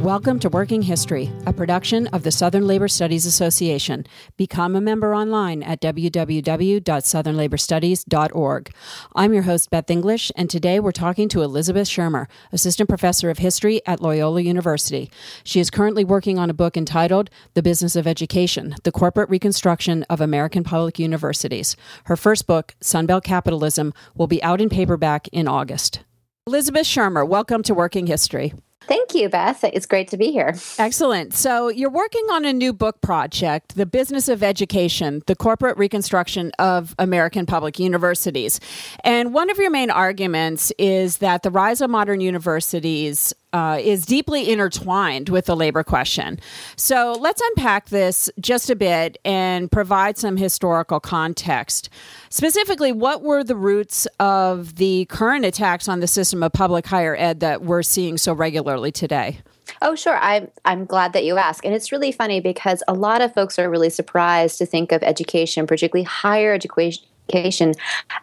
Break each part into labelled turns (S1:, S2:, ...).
S1: Welcome to Working History, a production of the Southern Labor Studies Association. Become a member online at www.southernlaborstudies.org. I'm your host, Beth English, and today we're talking to Elizabeth Shermer, Assistant Professor of History at Loyola University. She is currently working on a book entitled The Business of Education The Corporate Reconstruction of American Public Universities. Her first book, Sunbelt Capitalism, will be out in paperback in August. Elizabeth Shermer, welcome to Working History.
S2: Thank you, Beth. It's great to be here.
S1: Excellent. So, you're working on a new book project, The Business of Education, the Corporate Reconstruction of American Public Universities. And one of your main arguments is that the rise of modern universities uh, is deeply intertwined with the labor question. So let's unpack this just a bit and provide some historical context. Specifically, what were the roots of the current attacks on the system of public higher ed that we're seeing so regularly today?
S2: Oh, sure. I'm I'm glad that you ask. And it's really funny because a lot of folks are really surprised to think of education, particularly higher education education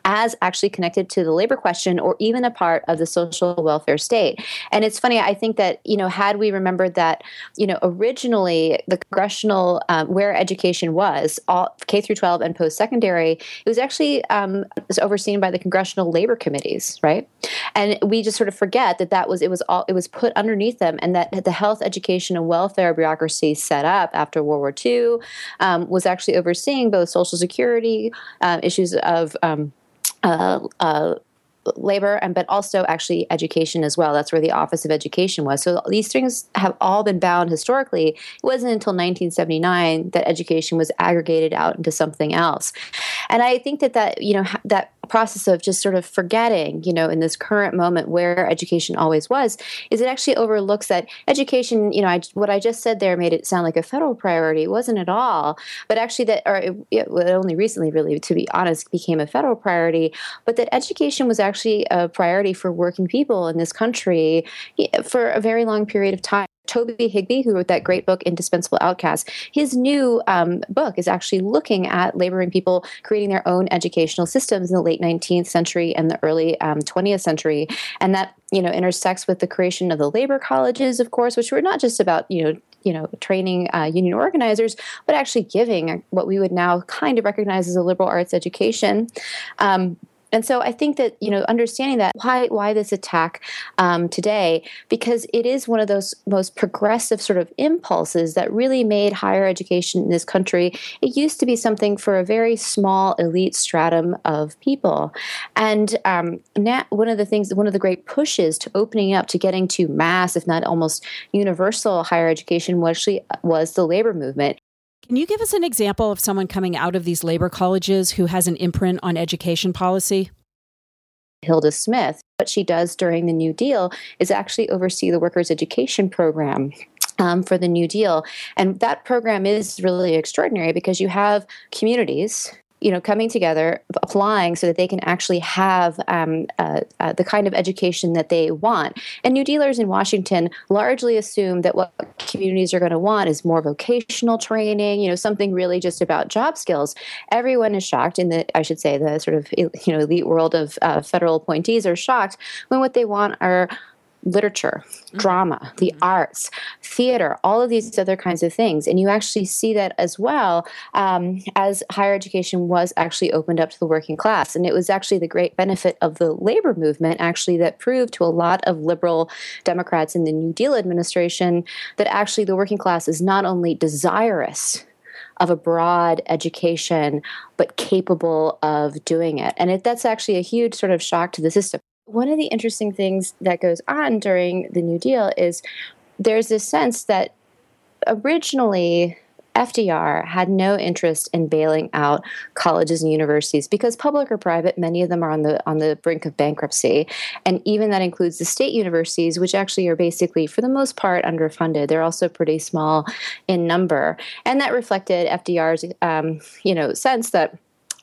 S2: as actually connected to the labor question or even a part of the social welfare state. And it's funny, I think that, you know, had we remembered that, you know, originally the congressional, um, where education was, all K through 12 and post secondary, it was actually um, was overseen by the congressional labor committees, right? And we just sort of forget that that was, it was all, it was put underneath them and that the health, education, and welfare bureaucracy set up after World War II um, was actually overseeing both Social Security uh, issues of um, uh, uh, labor and but also actually education as well that's where the office of education was so these things have all been bound historically it wasn't until 1979 that education was aggregated out into something else and i think that that you know that process of just sort of forgetting, you know, in this current moment where education always was, is it actually overlooks that education, you know, I, what I just said there made it sound like a federal priority. It wasn't at all. But actually, that, or it, it only recently, really, to be honest, became a federal priority. But that education was actually a priority for working people in this country for a very long period of time. Toby Higbie, who wrote that great book, Indispensable Outcasts, his new um, book is actually looking at laboring people creating their own educational systems in the late 19th century and the early um, 20th century. And that, you know, intersects with the creation of the labor colleges, of course, which were not just about, you know, you know, training uh, union organizers, but actually giving what we would now kind of recognize as a liberal arts education. Um, and so I think that you know understanding that why why this attack um, today because it is one of those most progressive sort of impulses that really made higher education in this country. It used to be something for a very small elite stratum of people, and um, now one of the things one of the great pushes to opening up to getting to mass, if not almost universal higher education, was actually was the labor movement.
S1: Can you give us an example of someone coming out of these labor colleges who has an imprint on education policy?
S2: Hilda Smith. What she does during the New Deal is actually oversee the workers' education program. Um, for the New Deal. And that program is really extraordinary because you have communities you know coming together applying so that they can actually have um, uh, uh, the kind of education that they want. And new dealers in washington largely assume that what communities are going to want is more vocational training you know something really just about job skills. Everyone is shocked in the i should say the sort of you know elite world of uh, federal appointees are shocked when what they want are literature, mm-hmm. drama, the mm-hmm. arts, theater, all of these other kinds of things. And you actually see that as well um, as higher education was actually opened up to the working class. And it was actually the great benefit of the labor movement, actually, that proved to a lot of liberal Democrats in the New Deal administration that actually the working class is not only desirous of a broad education, but capable of doing it. And it, that's actually a huge sort of shock to the system. One of the interesting things that goes on during the New Deal is there's this sense that originally FDR had no interest in bailing out colleges and universities because public or private, many of them are on the on the brink of bankruptcy, and even that includes the state universities, which actually are basically, for the most part, underfunded. They're also pretty small in number, and that reflected FDR's um, you know sense that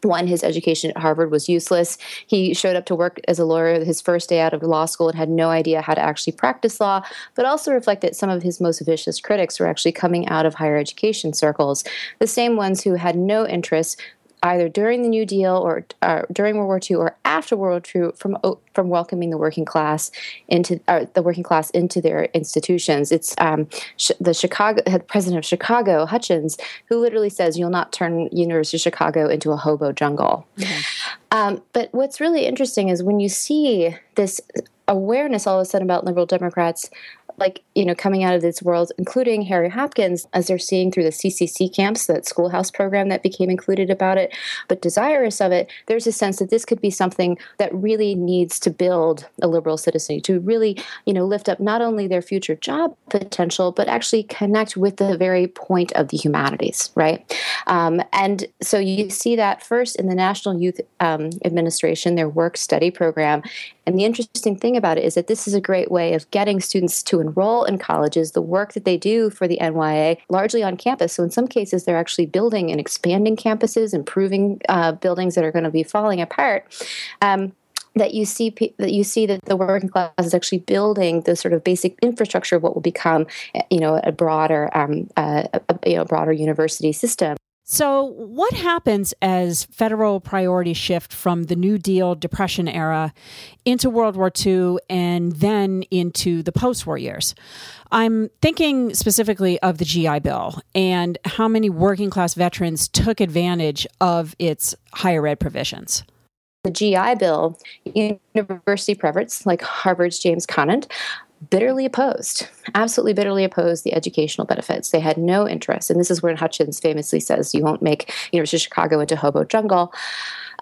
S2: one, his education at Harvard was useless. He showed up to work as a lawyer his first day out of law school and had no idea how to actually practice law, but also reflected some of his most vicious critics were actually coming out of higher education circles. The same ones who had no interest either during the New Deal or uh, during World War II or after World War II from from welcoming the working class into uh, the working class into their institutions. It's um, sh- the Chicago president of Chicago, Hutchins, who literally says, "You'll not turn University of Chicago into a hobo jungle." Mm-hmm. Um, but what's really interesting is when you see this awareness all of a sudden about liberal Democrats like you know coming out of this world including harry hopkins as they're seeing through the ccc camps that schoolhouse program that became included about it but desirous of it there's a sense that this could be something that really needs to build a liberal citizenry to really you know lift up not only their future job potential but actually connect with the very point of the humanities right? Um, and so you see that first in the national youth um, administration their work study program. And the interesting thing about it is that this is a great way of getting students to enroll in colleges, the work that they do for the NYA, largely on campus. So in some cases, they're actually building and expanding campuses, improving uh, buildings that are going to be falling apart. Um, that you see that you see that the working class is actually building the sort of basic infrastructure of what will become, you know, a broader, um, uh, a, you know, broader university system.
S1: So, what happens as federal priorities shift from the New Deal Depression era into World War II and then into the post war years? I'm thinking specifically of the GI Bill and how many working class veterans took advantage of its higher ed provisions.
S2: The GI Bill, university preference like Harvard's James Conant bitterly opposed, absolutely bitterly opposed the educational benefits. They had no interest. And this is where Hutchins famously says, You won't make University of Chicago into hobo jungle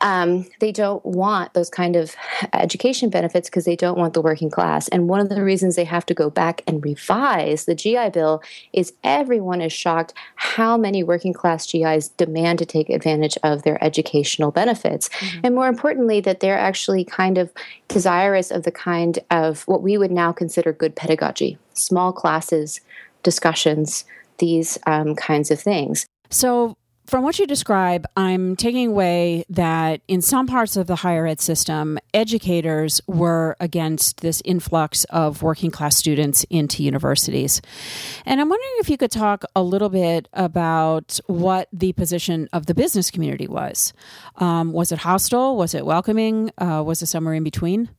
S2: um, they don't want those kind of education benefits because they don't want the working class. And one of the reasons they have to go back and revise the GI Bill is everyone is shocked how many working class GIs demand to take advantage of their educational benefits. Mm-hmm. And more importantly, that they're actually kind of desirous of the kind of what we would now consider good pedagogy small classes, discussions, these um, kinds of things.
S1: So, from what you describe, I'm taking away that in some parts of the higher ed system, educators were against this influx of working class students into universities. And I'm wondering if you could talk a little bit about what the position of the business community was. Um, was it hostile? Was it welcoming? Uh, was it somewhere in between?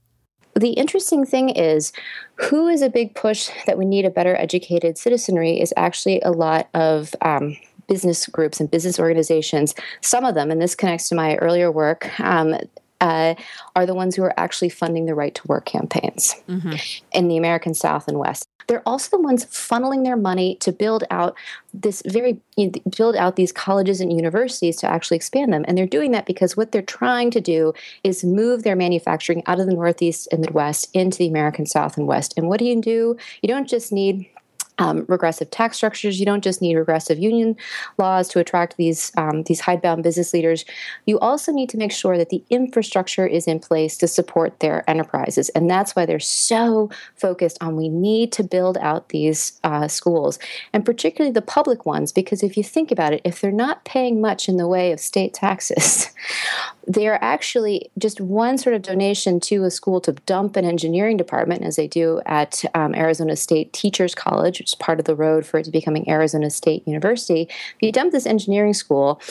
S2: The interesting thing is, who is a big push that we need a better educated citizenry is actually a lot of. Um, business groups and business organizations, some of them, and this connects to my earlier work, um, uh, are the ones who are actually funding the right to work campaigns mm-hmm. in the American South and West. They're also the ones funneling their money to build out this very you know, build out these colleges and universities to actually expand them. And they're doing that because what they're trying to do is move their manufacturing out of the Northeast and Midwest into the American South and West. And what do you do? You don't just need um, regressive tax structures. You don't just need regressive union laws to attract these um, these hidebound business leaders. You also need to make sure that the infrastructure is in place to support their enterprises, and that's why they're so focused on we need to build out these uh, schools, and particularly the public ones, because if you think about it, if they're not paying much in the way of state taxes, they are actually just one sort of donation to a school to dump an engineering department, as they do at um, Arizona State Teachers College, which is part of the road for it to becoming Arizona State University. If you dump this engineering school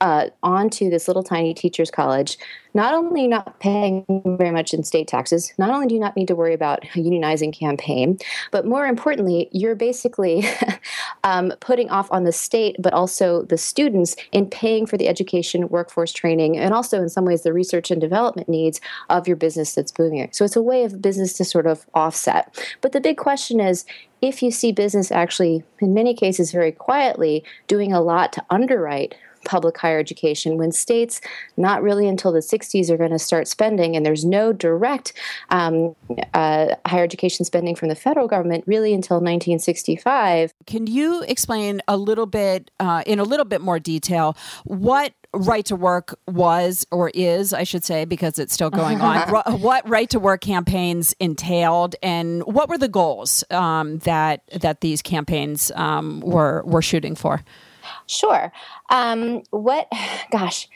S2: uh, onto this little tiny teachers college, not only not paying very much in state taxes, not only do you not need to worry about a unionizing campaign, but more importantly, you're basically um, putting off on the state, but also the students in paying for the education, workforce training, and also in some ways the research and development needs of your business that's booming. So it's a way of business to sort of offset. But the big question is if you see business actually, in many cases, very quietly doing a lot to underwrite public higher education when states, not really until the 60s, are going to start spending, and there's no direct um, uh, higher education spending from the federal government really until 1965.
S1: Can you explain a little bit, uh, in a little bit more detail, what right to work was or is, I should say, because it's still going on. what right to work campaigns entailed, and what were the goals um, that that these campaigns um, were were shooting for?
S2: Sure. Um, what, gosh,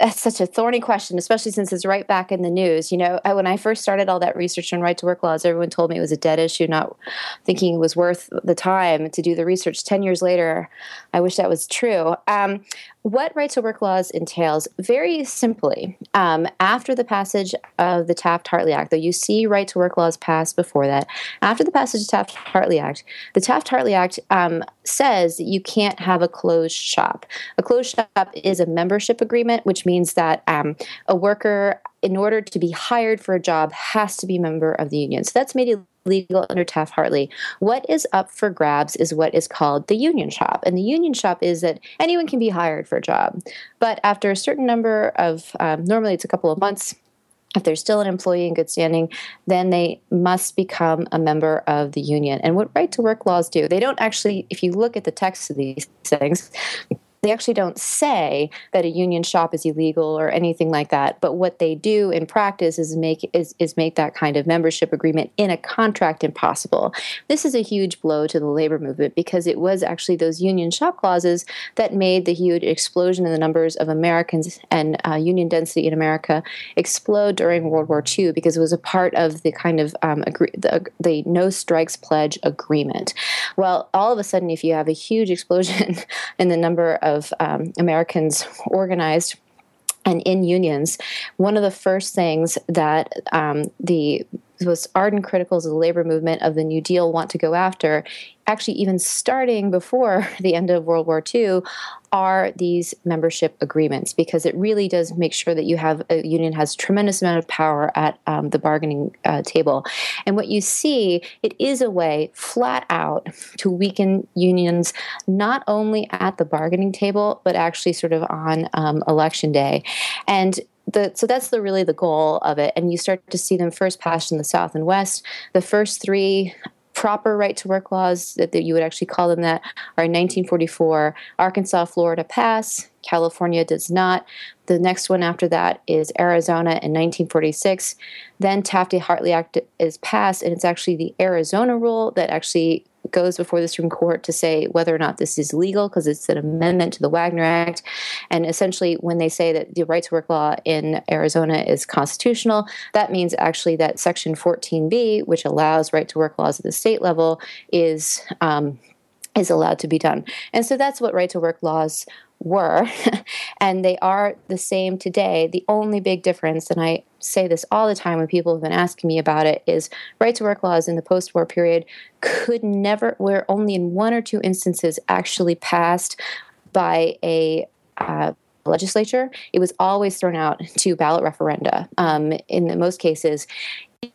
S2: that's such a thorny question, especially since it's right back in the news. You know, when I first started all that research on right to work laws, everyone told me it was a dead issue, not thinking it was worth the time to do the research. 10 years later, I wish that was true. Um, what right to work laws entails very simply um, after the passage of the taft hartley act though you see right to work laws passed before that after the passage of taft hartley act the taft hartley act um, says that you can't have a closed shop. A closed shop is a membership agreement which means that um, a worker in order to be hired for a job has to be a member of the union. So that's made legal under Taft Hartley. What is up for grabs is what is called the union shop. And the union shop is that anyone can be hired for a job. But after a certain number of, um, normally it's a couple of months, if they're still an employee in good standing, then they must become a member of the union. And what right to work laws do, they don't actually, if you look at the text of these things, they actually don't say that a union shop is illegal or anything like that. But what they do in practice is make is, is make that kind of membership agreement in a contract impossible. This is a huge blow to the labor movement because it was actually those union shop clauses that made the huge explosion in the numbers of Americans and uh, union density in America explode during World War II because it was a part of the kind of um, agree, the, the no strikes pledge agreement. Well, all of a sudden, if you have a huge explosion in the number of of um, Americans organized and in unions, one of the first things that um, the most ardent criticals of the labor movement of the New Deal want to go after, actually, even starting before the end of World War II, are these membership agreements because it really does make sure that you have a union has tremendous amount of power at um, the bargaining uh, table. And what you see it is a way flat out to weaken unions not only at the bargaining table but actually sort of on um, election day. And the, so that's the really the goal of it. And you start to see them first passed in the south and west. The first three proper right to work laws that, that you would actually call them that are in 1944 arkansas florida pass. California does not. The next one after that is arizona in 1946 then taft-hartley act is passed and it's actually the arizona rule that actually goes before the Supreme Court to say whether or not this is legal because it's an amendment to the Wagner Act. And essentially, when they say that the right to work law in Arizona is constitutional, that means actually that Section 14B, which allows right to work laws at the state level, is. Um, is allowed to be done. And so that's what right to work laws were, and they are the same today. The only big difference, and I say this all the time when people have been asking me about it, is right to work laws in the post war period could never, were only in one or two instances actually passed by a uh, legislature, it was always thrown out to ballot referenda. Um, in most cases,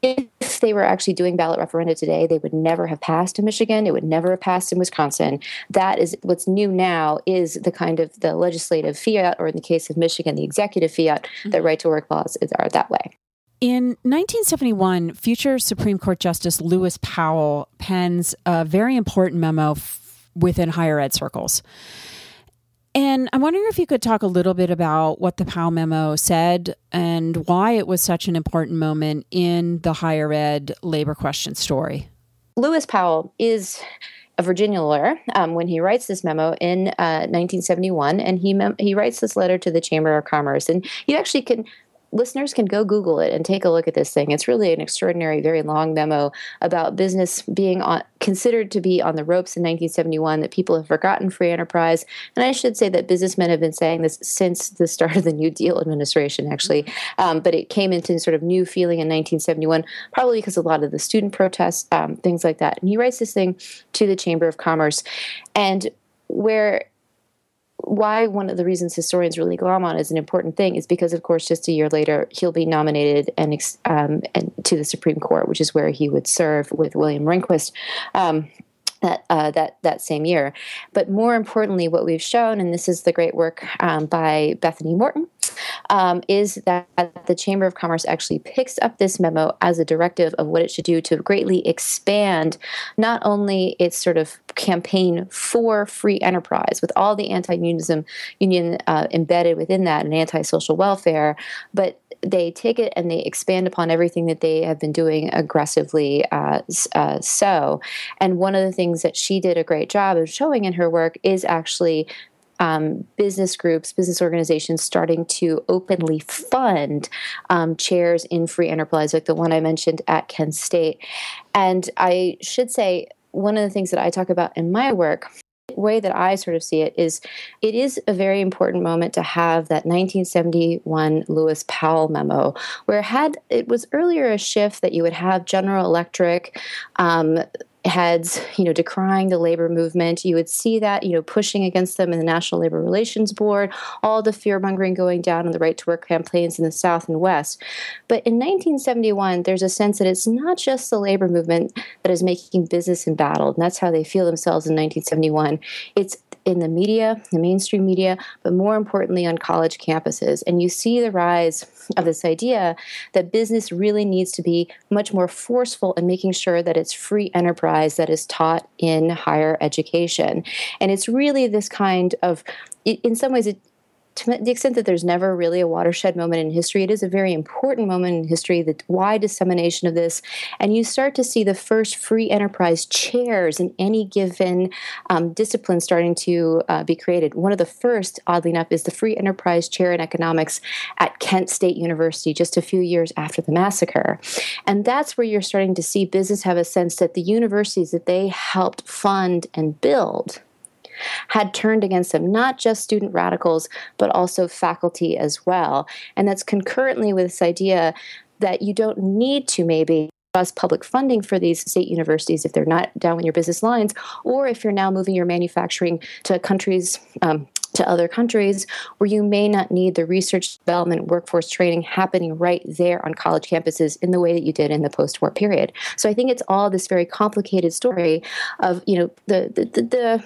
S2: if they were actually doing ballot referenda today, they would never have passed in Michigan. It would never have passed in Wisconsin. That is what's new now is the kind of the legislative fiat, or in the case of Michigan, the executive fiat mm-hmm. that right to work laws are that way.
S1: In 1971, future Supreme Court Justice Lewis Powell pens a very important memo f- within higher ed circles. And I'm wondering if you could talk a little bit about what the Powell memo said and why it was such an important moment in the higher ed labor question story.
S2: Lewis Powell is a Virginia lawyer um, when he writes this memo in uh, 1971, and he mem- he writes this letter to the Chamber of Commerce, and you actually can listeners can go Google it and take a look at this thing. It's really an extraordinary, very long memo about business being on, considered to be on the ropes in 1971, that people have forgotten free enterprise. And I should say that businessmen have been saying this since the start of the New Deal administration, actually. Um, but it came into sort of new feeling in 1971, probably because a lot of the student protests, um, things like that. And he writes this thing to the Chamber of Commerce. And where why one of the reasons historians really glom on is an important thing is because, of course, just a year later he'll be nominated and, um, and to the Supreme Court, which is where he would serve with William Rehnquist. Um, that uh, that that same year. But more importantly, what we've shown, and this is the great work um, by Bethany Moreton, um, is that the Chamber of Commerce actually picks up this memo as a directive of what it should do to greatly expand not only its sort of campaign for free enterprise with all the anti-unionism union uh, embedded within that and anti-social welfare, but they take it and they expand upon everything that they have been doing aggressively uh, uh, so. And one of the things that she did a great job of showing in her work is actually um, business groups, business organizations starting to openly fund um, chairs in free enterprise, like the one I mentioned at Kent State. And I should say, one of the things that I talk about in my work the way that I sort of see it is it is a very important moment to have that 1971 Lewis Powell memo, where it had it was earlier a shift that you would have General Electric, um, heads, you know, decrying the labor movement. You would see that, you know, pushing against them in the National Labor Relations Board, all the fear mongering going down on the right to work campaigns in the South and West. But in 1971, there's a sense that it's not just the labor movement that is making business embattled, and that's how they feel themselves in 1971. It's in the media, the mainstream media, but more importantly on college campuses. And you see the rise of this idea that business really needs to be much more forceful in making sure that it's free enterprise that is taught in higher education. And it's really this kind of, in some ways, it, to the extent that there's never really a watershed moment in history, it is a very important moment in history, the wide dissemination of this. And you start to see the first free enterprise chairs in any given um, discipline starting to uh, be created. One of the first, oddly enough, is the free enterprise chair in economics at Kent State University just a few years after the massacre. And that's where you're starting to see business have a sense that the universities that they helped fund and build had turned against them, not just student radicals, but also faculty as well. And that's concurrently with this idea that you don't need to maybe public funding for these state universities if they're not down in your business lines, or if you're now moving your manufacturing to countries. Um, to other countries where you may not need the research development workforce training happening right there on college campuses in the way that you did in the post-war period. So i think it's all this very complicated story of you know the the, the, the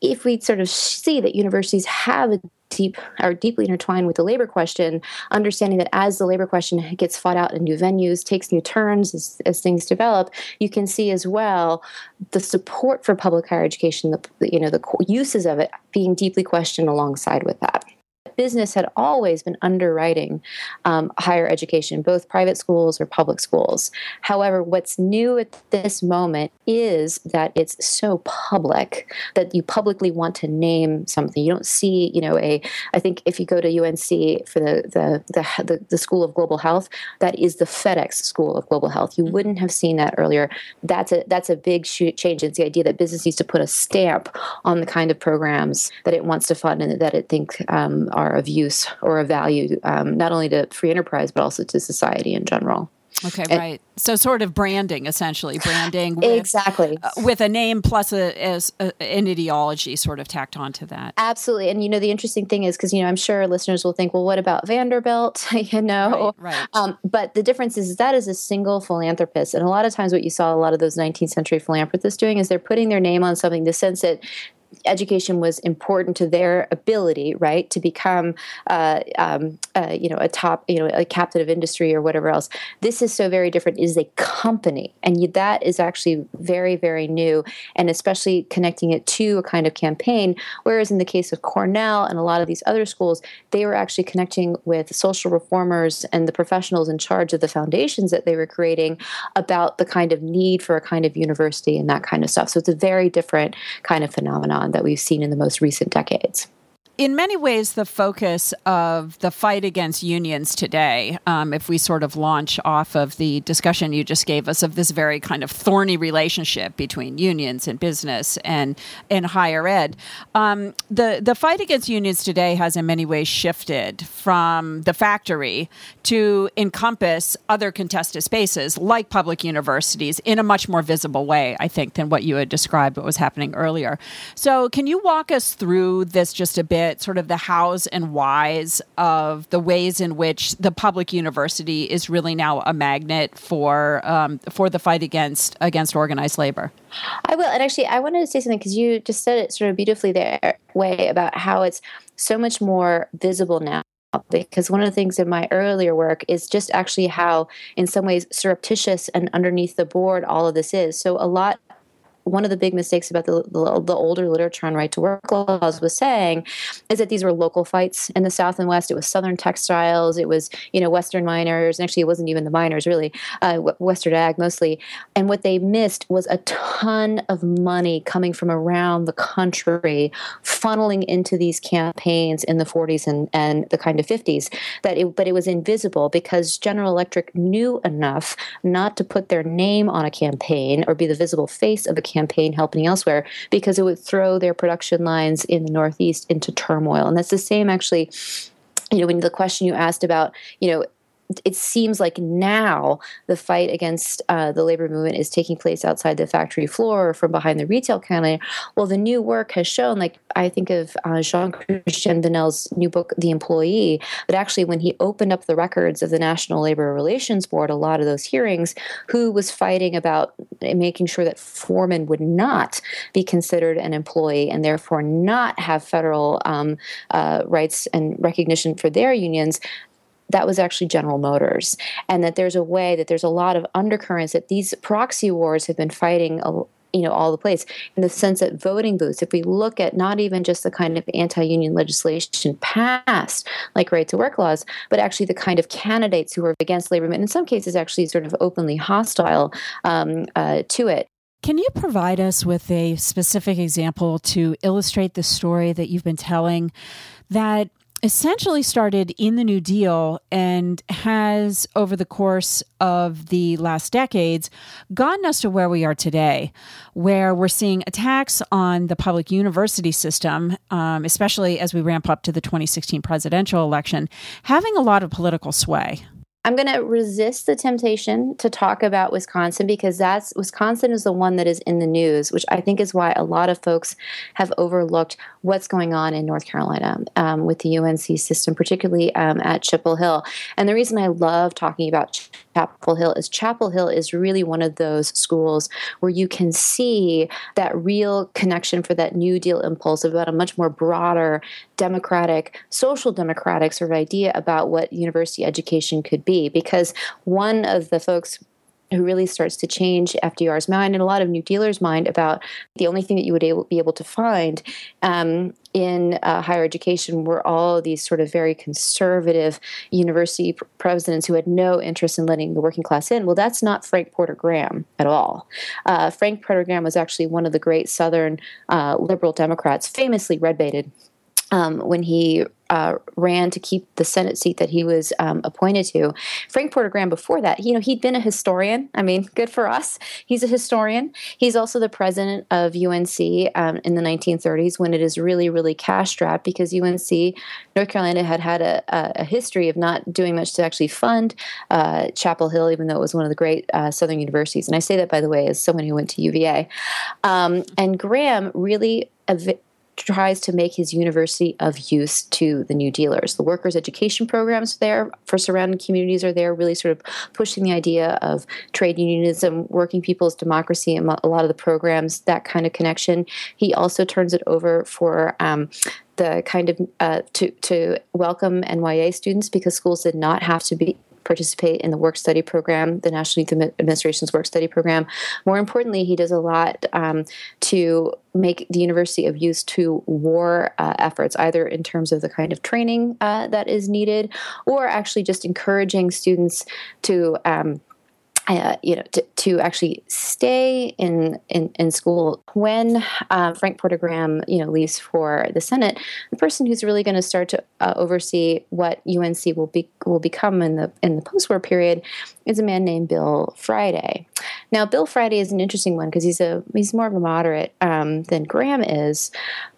S2: if we sort of see that universities have a deep are deeply intertwined with the labor question, understanding that as the labor question gets fought out in new venues, takes new turns as, as things develop, you can see as well the support for public higher education, the you know the uses of it being deeply questioned alongside with that business had always been underwriting um, higher education, both private schools or public schools. However, what's new at this moment is that it's so public that you publicly want to name something. You don't see, you know, a. I think if you go to UNC for the the the, the, the School of Global Health, that is the FedEx School of Global Health. You mm-hmm. wouldn't have seen that earlier. That's a that's a big change. It's the idea that business needs to put a stamp on the kind of programs that it wants to fund and that it thinks um, are are of use or of value, um, not only to free enterprise, but also to society in general.
S1: Okay, and, right. So, sort of branding, essentially, branding with,
S2: exactly
S1: uh, with a name plus a, as a, an ideology, sort of tacked onto that.
S2: Absolutely, and you know the interesting thing is because you know I'm sure listeners will think, well, what about Vanderbilt? you know,
S1: right. right.
S2: Um, but the difference is that is a single philanthropist, and a lot of times what you saw a lot of those 19th century philanthropists doing is they're putting their name on something, the sense that education was important to their ability, right, to become, uh, um, uh, you know, a top, you know, a captain of industry or whatever else. This is so very different. It is a company, and you, that is actually very, very new, and especially connecting it to a kind of campaign. Whereas in the case of Cornell and a lot of these other schools, they were actually connecting with social reformers and the professionals in charge of the foundations that they were creating about the kind of need for a kind of university and that kind of stuff. So it's a very different kind of phenomenon that we've seen in the most recent decades
S1: in many ways, the focus of the fight against unions today, um, if we sort of launch off of the discussion you just gave us of this very kind of thorny relationship between unions and business and and higher ed, um, the the fight against unions today has in many ways shifted from the factory to encompass other contested spaces like public universities in a much more visible way, I think, than what you had described what was happening earlier. So, can you walk us through this just a bit? Bit sort of the hows and whys of the ways in which the public university is really now a magnet for um, for the fight against against organized labor.
S2: I will, and actually, I wanted to say something because you just said it sort of beautifully there way about how it's so much more visible now because one of the things in my earlier work is just actually how in some ways surreptitious and underneath the board all of this is so a lot one of the big mistakes about the, the, the older literature on right to work laws was saying is that these were local fights in the South and West. It was Southern textiles, it was you know Western miners, and actually it wasn't even the miners really, uh, Western ag mostly. And what they missed was a ton of money coming from around the country, funneling into these campaigns in the 40s and, and the kind of 50s. That it, but it was invisible because General Electric knew enough not to put their name on a campaign or be the visible face of a campaign helping elsewhere because it would throw their production lines in the Northeast into turmoil. And that's the same actually you know when the question you asked about you know it seems like now the fight against uh, the labor movement is taking place outside the factory floor or from behind the retail counter. Well, the new work has shown, like I think of uh, Jean Christian Vinel's new book, The Employee, that actually when he opened up the records of the National Labor Relations Board, a lot of those hearings, who was fighting about making sure that foremen would not be considered an employee and therefore not have federal um, uh, rights and recognition for their unions that was actually General Motors, and that there's a way that there's a lot of undercurrents that these proxy wars have been fighting. you know all the place in the sense that voting booths if we look at not even just the kind of anti-union legislation passed like right to work laws but actually the kind of candidates who are against labor and in some cases actually sort of openly hostile um, uh, to it
S1: can you provide us with a specific example to illustrate the story that you've been telling that essentially started in the New Deal and has, over the course of the last decades, gotten us to where we are today, where we're seeing attacks on the public university system, um, especially as we ramp up to the 2016 presidential election, having a lot of political sway.
S2: I'm going to resist the temptation to talk about Wisconsin because that's Wisconsin is the one that is in the news, which I think is why a lot of folks have overlooked what's going on in North Carolina um, with the UNC system, particularly um, at Chapel Hill. And the reason I love talking about Chapel Hill is Chapel Hill is really one of those schools where you can see that real connection for that New Deal impulse about a much more broader democratic, social democratic sort of idea about what university education could be. Because one of the folks who really starts to change FDR's mind and a lot of New Dealers' mind about the only thing that you would able, be able to find um, in uh, higher education were all these sort of very conservative university presidents who had no interest in letting the working class in. Well, that's not Frank Porter Graham at all. Uh, Frank Porter Graham was actually one of the great Southern uh, liberal Democrats, famously red baited um, when he uh, ran to keep the Senate seat that he was um, appointed to. Frank Porter Graham, before that, you know, he'd been a historian. I mean, good for us. He's a historian. He's also the president of UNC um, in the 1930s when it is really, really cash strapped because UNC, North Carolina, had had a, a history of not doing much to actually fund uh, Chapel Hill, even though it was one of the great uh, Southern universities. And I say that, by the way, as someone who went to UVA. Um, and Graham really tries to make his university of use to the new dealers. The workers' education programs there for surrounding communities are there, really sort of pushing the idea of trade unionism, working people's democracy, and a lot of the programs, that kind of connection. He also turns it over for um, the kind of uh, to to welcome NYA students because schools did not have to be participate in the work study program, the National Youth Administration's work study program. More importantly, he does a lot um, to make the university of use to war uh, efforts, either in terms of the kind of training uh, that is needed, or actually just encouraging students to. Um, uh, you know, to, to actually stay in, in, in school. When uh, Frank Porter Graham, you know, leaves for the Senate, the person who's really going to start to uh, oversee what UNC will be will become in the in the post-war period is a man named Bill Friday. Now, Bill Friday is an interesting one because he's a he's more of a moderate um, than Graham is,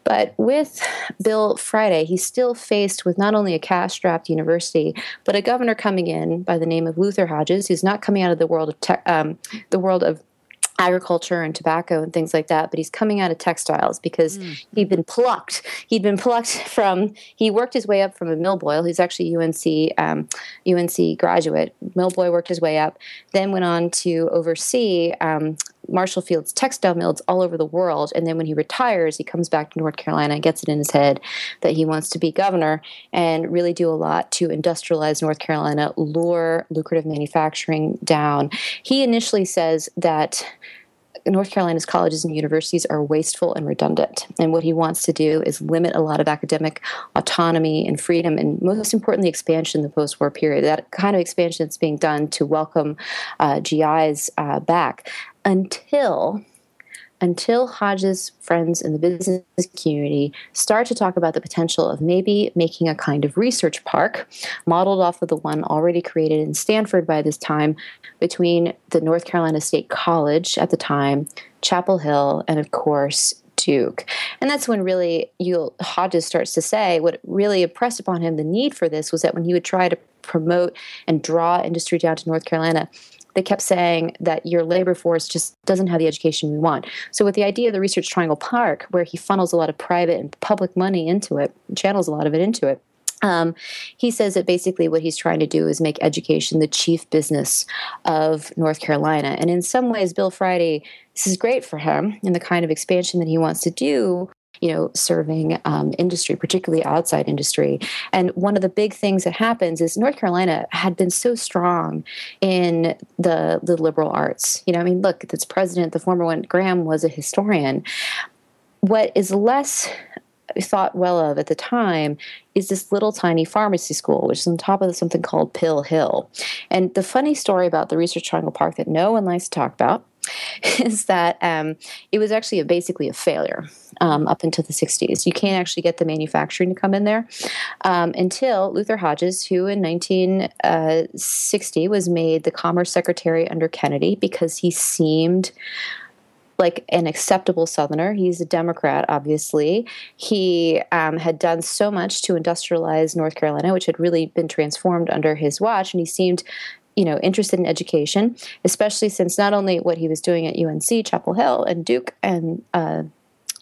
S2: but with Bill Friday, he's still faced with not only a cash strapped university, but a governor coming in by the name of Luther Hodges, who's not coming out of the world of te- um, the world of agriculture and tobacco and things like that but he's coming out of textiles because mm. he'd been plucked. He'd been plucked from he worked his way up from a mill boy he's actually unc um, unc graduate. Mill boy worked his way up then went on to oversee um, Marshall Field's textile mills all over the world. And then when he retires, he comes back to North Carolina and gets it in his head that he wants to be governor and really do a lot to industrialize North Carolina, lure lucrative manufacturing down. He initially says that North Carolina's colleges and universities are wasteful and redundant. And what he wants to do is limit a lot of academic autonomy and freedom, and most importantly, expansion in the post war period. That kind of expansion that's being done to welcome uh, GIs uh, back until until Hodges' friends in the business community start to talk about the potential of maybe making a kind of research park modeled off of the one already created in Stanford by this time between the North Carolina State College at the time, Chapel Hill, and of course, Duke. And that's when really you Hodges starts to say what really impressed upon him the need for this was that when he would try to promote and draw industry down to North Carolina, they kept saying that your labor force just doesn't have the education we want. So, with the idea of the Research Triangle Park, where he funnels a lot of private and public money into it, channels a lot of it into it, um, he says that basically what he's trying to do is make education the chief business of North Carolina. And in some ways, Bill Friday, this is great for him and the kind of expansion that he wants to do you know, serving um, industry, particularly outside industry. And one of the big things that happens is North Carolina had been so strong in the the liberal arts. You know, I mean, look, its president, the former one, Graham, was a historian. What is less thought well of at the time is this little tiny pharmacy school, which is on top of something called Pill Hill. And the funny story about the Research Triangle Park that no one likes to talk about is that um, it was actually a, basically a failure um, up until the 60s. You can't actually get the manufacturing to come in there um, until Luther Hodges, who in 1960 uh, was made the Commerce Secretary under Kennedy because he seemed like an acceptable Southerner. He's a Democrat, obviously. He um, had done so much to industrialize North Carolina, which had really been transformed under his watch, and he seemed you know interested in education especially since not only what he was doing at unc chapel hill and duke and uh,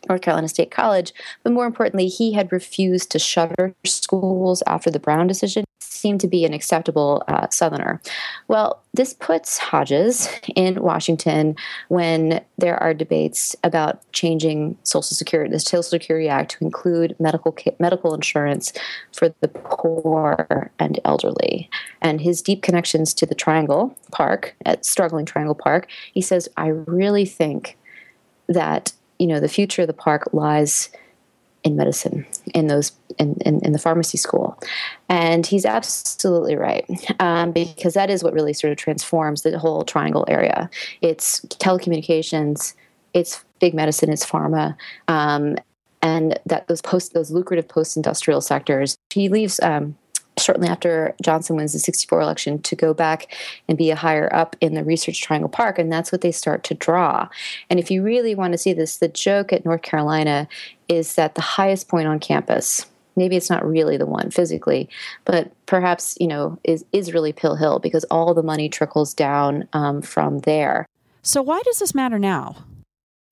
S2: North Carolina State College, but more importantly, he had refused to shutter schools after the Brown decision. Seemed to be an acceptable uh, Southerner. Well, this puts Hodges in Washington when there are debates about changing Social Security, the Social Security Act, to include medical medical insurance for the poor and elderly. And his deep connections to the Triangle Park, at struggling Triangle Park, he says, I really think that you know the future of the park lies in medicine in those in, in, in the pharmacy school. And he's absolutely right um, because that is what really sort of transforms the whole triangle area. It's telecommunications it's big medicine it's pharma um, and that those post those lucrative post-industrial sectors he leaves um, shortly after Johnson wins the 64 election to go back and be a higher up in the Research Triangle Park. And that's what they start to draw. And if you really want to see this, the joke at North Carolina is that the highest point on campus, maybe it's not really the one physically, but perhaps, you know, is, is really Pill Hill because all the money trickles down um, from there.
S1: So why does this matter now?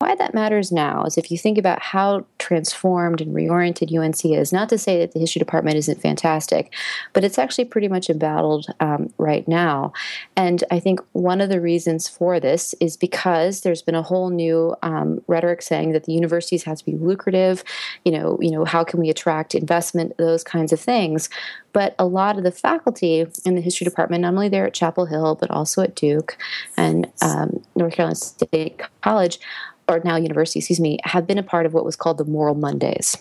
S2: Why that matters now is if you think about how transformed and reoriented UNC is, not to say that the history department isn't fantastic, but it's actually pretty much embattled um, right now. And I think one of the reasons for this is because there's been a whole new um, rhetoric saying that the universities have to be lucrative. You know, you know, how can we attract investment? Those kinds of things. But a lot of the faculty in the history department, not only there at Chapel Hill, but also at Duke and um, North Carolina State College, or now university, excuse me, have been a part of what was called the Moral Mondays.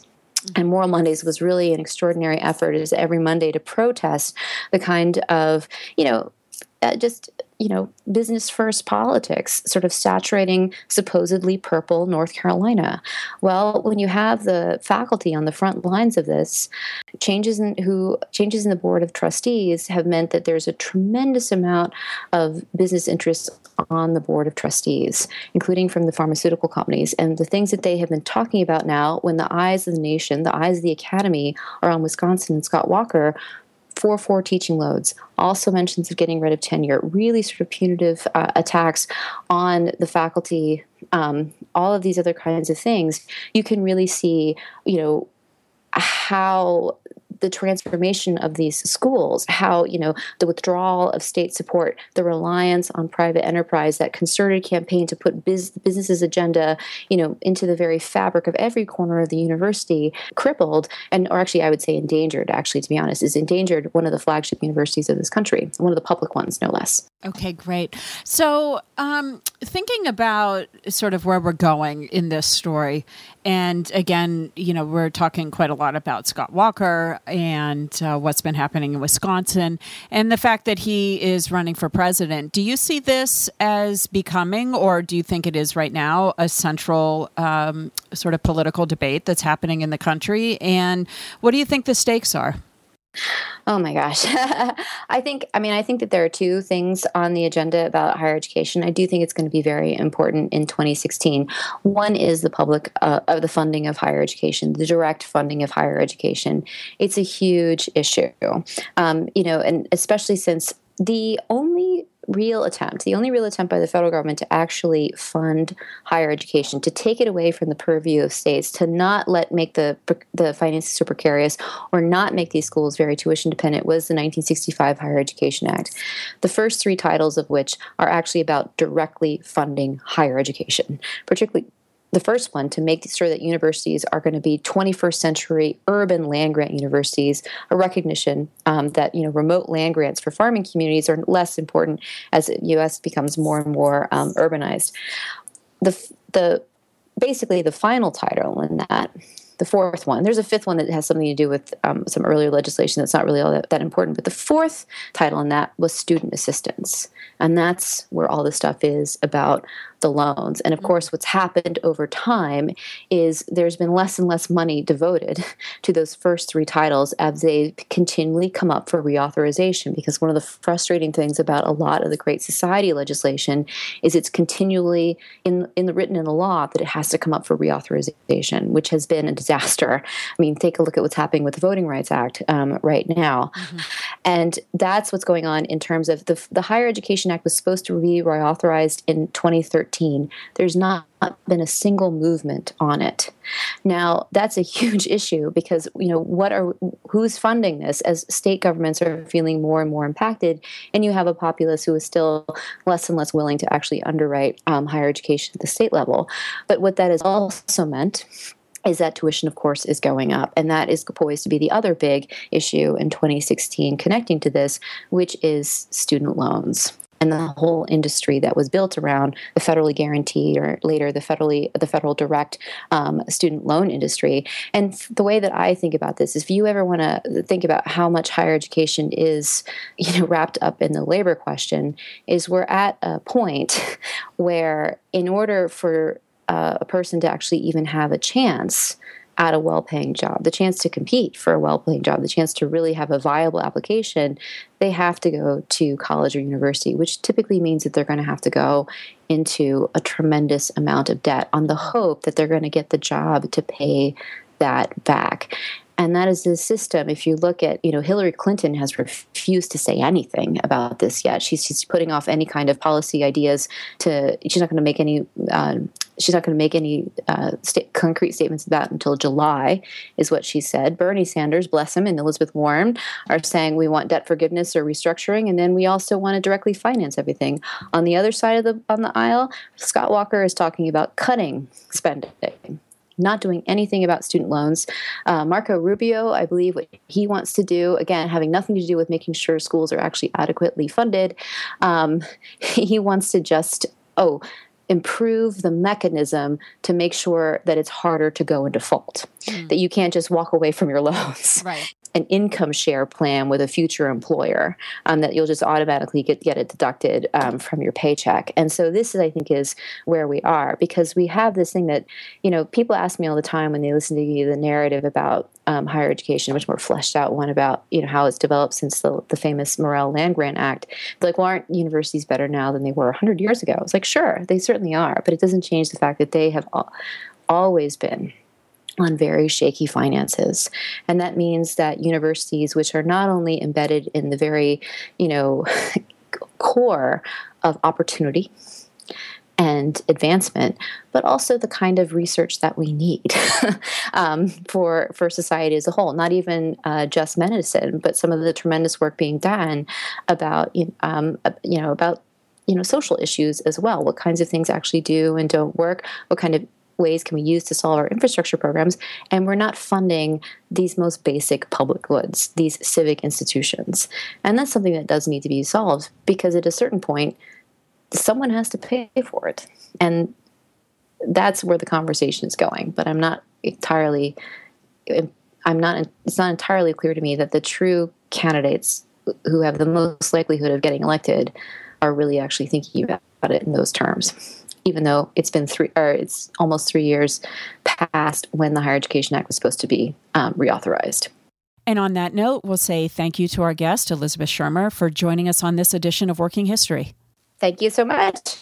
S2: And Moral Mondays was really an extraordinary effort is every Monday to protest the kind of, you know, uh, just you know, business first politics, sort of saturating supposedly purple North Carolina. Well, when you have the faculty on the front lines of this, changes in who changes in the board of trustees have meant that there's a tremendous amount of business interests on the board of trustees, including from the pharmaceutical companies. And the things that they have been talking about now, when the eyes of the nation, the eyes of the academy are on Wisconsin and Scott Walker, four four teaching loads, also mentions of getting rid of tenure, really sort of punitive uh, attacks on the faculty, um, all of these other kinds of things. You can really see, you know, how the transformation of these schools, how, you know, the withdrawal of state support, the reliance on private enterprise, that concerted campaign to put biz- business's agenda, you know, into the very fabric of every corner of the university, crippled, and or actually I would say endangered, actually, to be honest, is endangered one of the flagship universities of this country, one of the public ones, no less.
S1: Okay, great. So, um, thinking about sort of where we're going in this story, and again, you know, we're talking quite a lot about Scott Walker and uh, what's been happening in Wisconsin and the fact that he is running for president. Do you see this as becoming, or do you think it is right now, a central um, sort of political debate that's happening in the country? And what do you think the stakes are?
S2: Oh my gosh. I think, I mean, I think that there are two things on the agenda about higher education. I do think it's going to be very important in 2016. One is the public, uh, of the funding of higher education, the direct funding of higher education. It's a huge issue, um, you know, and especially since the only real attempt, the only real attempt by the federal government to actually fund higher education, to take it away from the purview of states, to not let make the the finances so precarious, or not make these schools very tuition dependent, was the 1965 Higher Education Act. The first three titles of which are actually about directly funding higher education, particularly the first one to make sure that universities are going to be 21st century urban land grant universities a recognition um, that you know remote land grants for farming communities are less important as the us becomes more and more um, urbanized. The the basically the final title in that the fourth one. There's a fifth one that has something to do with um, some earlier legislation that's not really all that, that, important. But the fourth title in that was student assistance. And that's where all the stuff is about the loans. And of mm-hmm. course, what's happened over time is there's been less and less money devoted to those first three titles as they continually come up for reauthorization. Because one of the frustrating things about a lot of the Great Society legislation is it's continually in in the written in the law that it has to come up for reauthorization, which has been a disaster. I mean, take a look at what's happening with the Voting Rights Act um, right now, mm-hmm. and that's what's going on in terms of the the Higher Education Act was supposed to be reauthorized in 2013 2013, there's not been a single movement on it. Now, that's a huge issue because, you know, what are who's funding this as state governments are feeling more and more impacted and you have a populace who is still less and less willing to actually underwrite um, higher education at the state level. But what that has also meant is that tuition, of course, is going up. And that is poised to be the other big issue in 2016 connecting to this, which is student loans and the whole industry that was built around the federally guaranteed or later the federally the federal direct um, student loan industry. And the way that I think about this is, if you ever want to think about how much higher education is, you know, wrapped up in the labor question, is we're at a point where, in order for uh, a person to actually even have a chance at a well paying job, the chance to compete for a well paying job, the chance to really have a viable application, they have to go to college or university, which typically means that they're going to have to go into a tremendous amount of debt on the hope that they're going to get the job to pay that back and that is the system. If you look at, you know, Hillary Clinton has refused to say anything about this yet. She's, she's putting off any kind of policy ideas to. She's not going to make any. Uh, she's not going to make any uh, st- concrete statements about until July, is what she said. Bernie Sanders, bless him, and Elizabeth Warren are saying we want debt forgiveness or restructuring, and then we also want to directly finance everything. On the other side of the on the aisle, Scott Walker is talking about cutting spending not doing anything about student loans. Uh, Marco Rubio, I believe what he wants to do, again, having nothing to do with making sure schools are actually adequately funded, um, he wants to just, oh, improve the mechanism to make sure that it's harder to go in default, mm. that you can't just walk away from your loans.
S1: Right
S2: an income share plan with a future employer um, that you'll just automatically get, get it deducted um, from your paycheck. And so this is, I think, is where we are because we have this thing that, you know, people ask me all the time when they listen to the narrative about um, higher education, a much more fleshed out one about, you know, how it's developed since the, the famous Morrill Land Grant Act. They're like, well, aren't universities better now than they were 100 years ago? It's like, sure, they certainly are, but it doesn't change the fact that they have always been on very shaky finances. And that means that universities, which are not only embedded in the very, you know, core of opportunity and advancement, but also the kind of research that we need um, for for society as a whole. Not even uh, just medicine, but some of the tremendous work being done about um, you know about you know social issues as well. What kinds of things actually do and don't work? What kind of ways can we use to solve our infrastructure programs? And we're not funding these most basic public goods, these civic institutions. And that's something that does need to be solved because at a certain point, someone has to pay for it. And that's where the conversation is going. But I'm not entirely, I'm not, it's not entirely clear to me that the true candidates who have the most likelihood of getting elected are really actually thinking about it in those terms even though it's been three or it's almost three years past when the Higher Education Act was supposed to be um, reauthorized.
S1: And on that note, we'll say thank you to our guest, Elizabeth Shermer, for joining us on this edition of Working History.
S2: Thank you so much.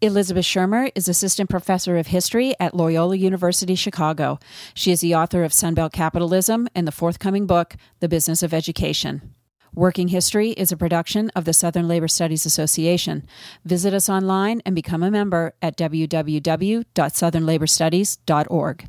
S1: Elizabeth Shermer is Assistant Professor of History at Loyola University Chicago. She is the author of Sunbelt Capitalism and the forthcoming book, The Business of Education. Working History is a production of the Southern Labor Studies Association. Visit us online and become a member at www.southernlaborstudies.org.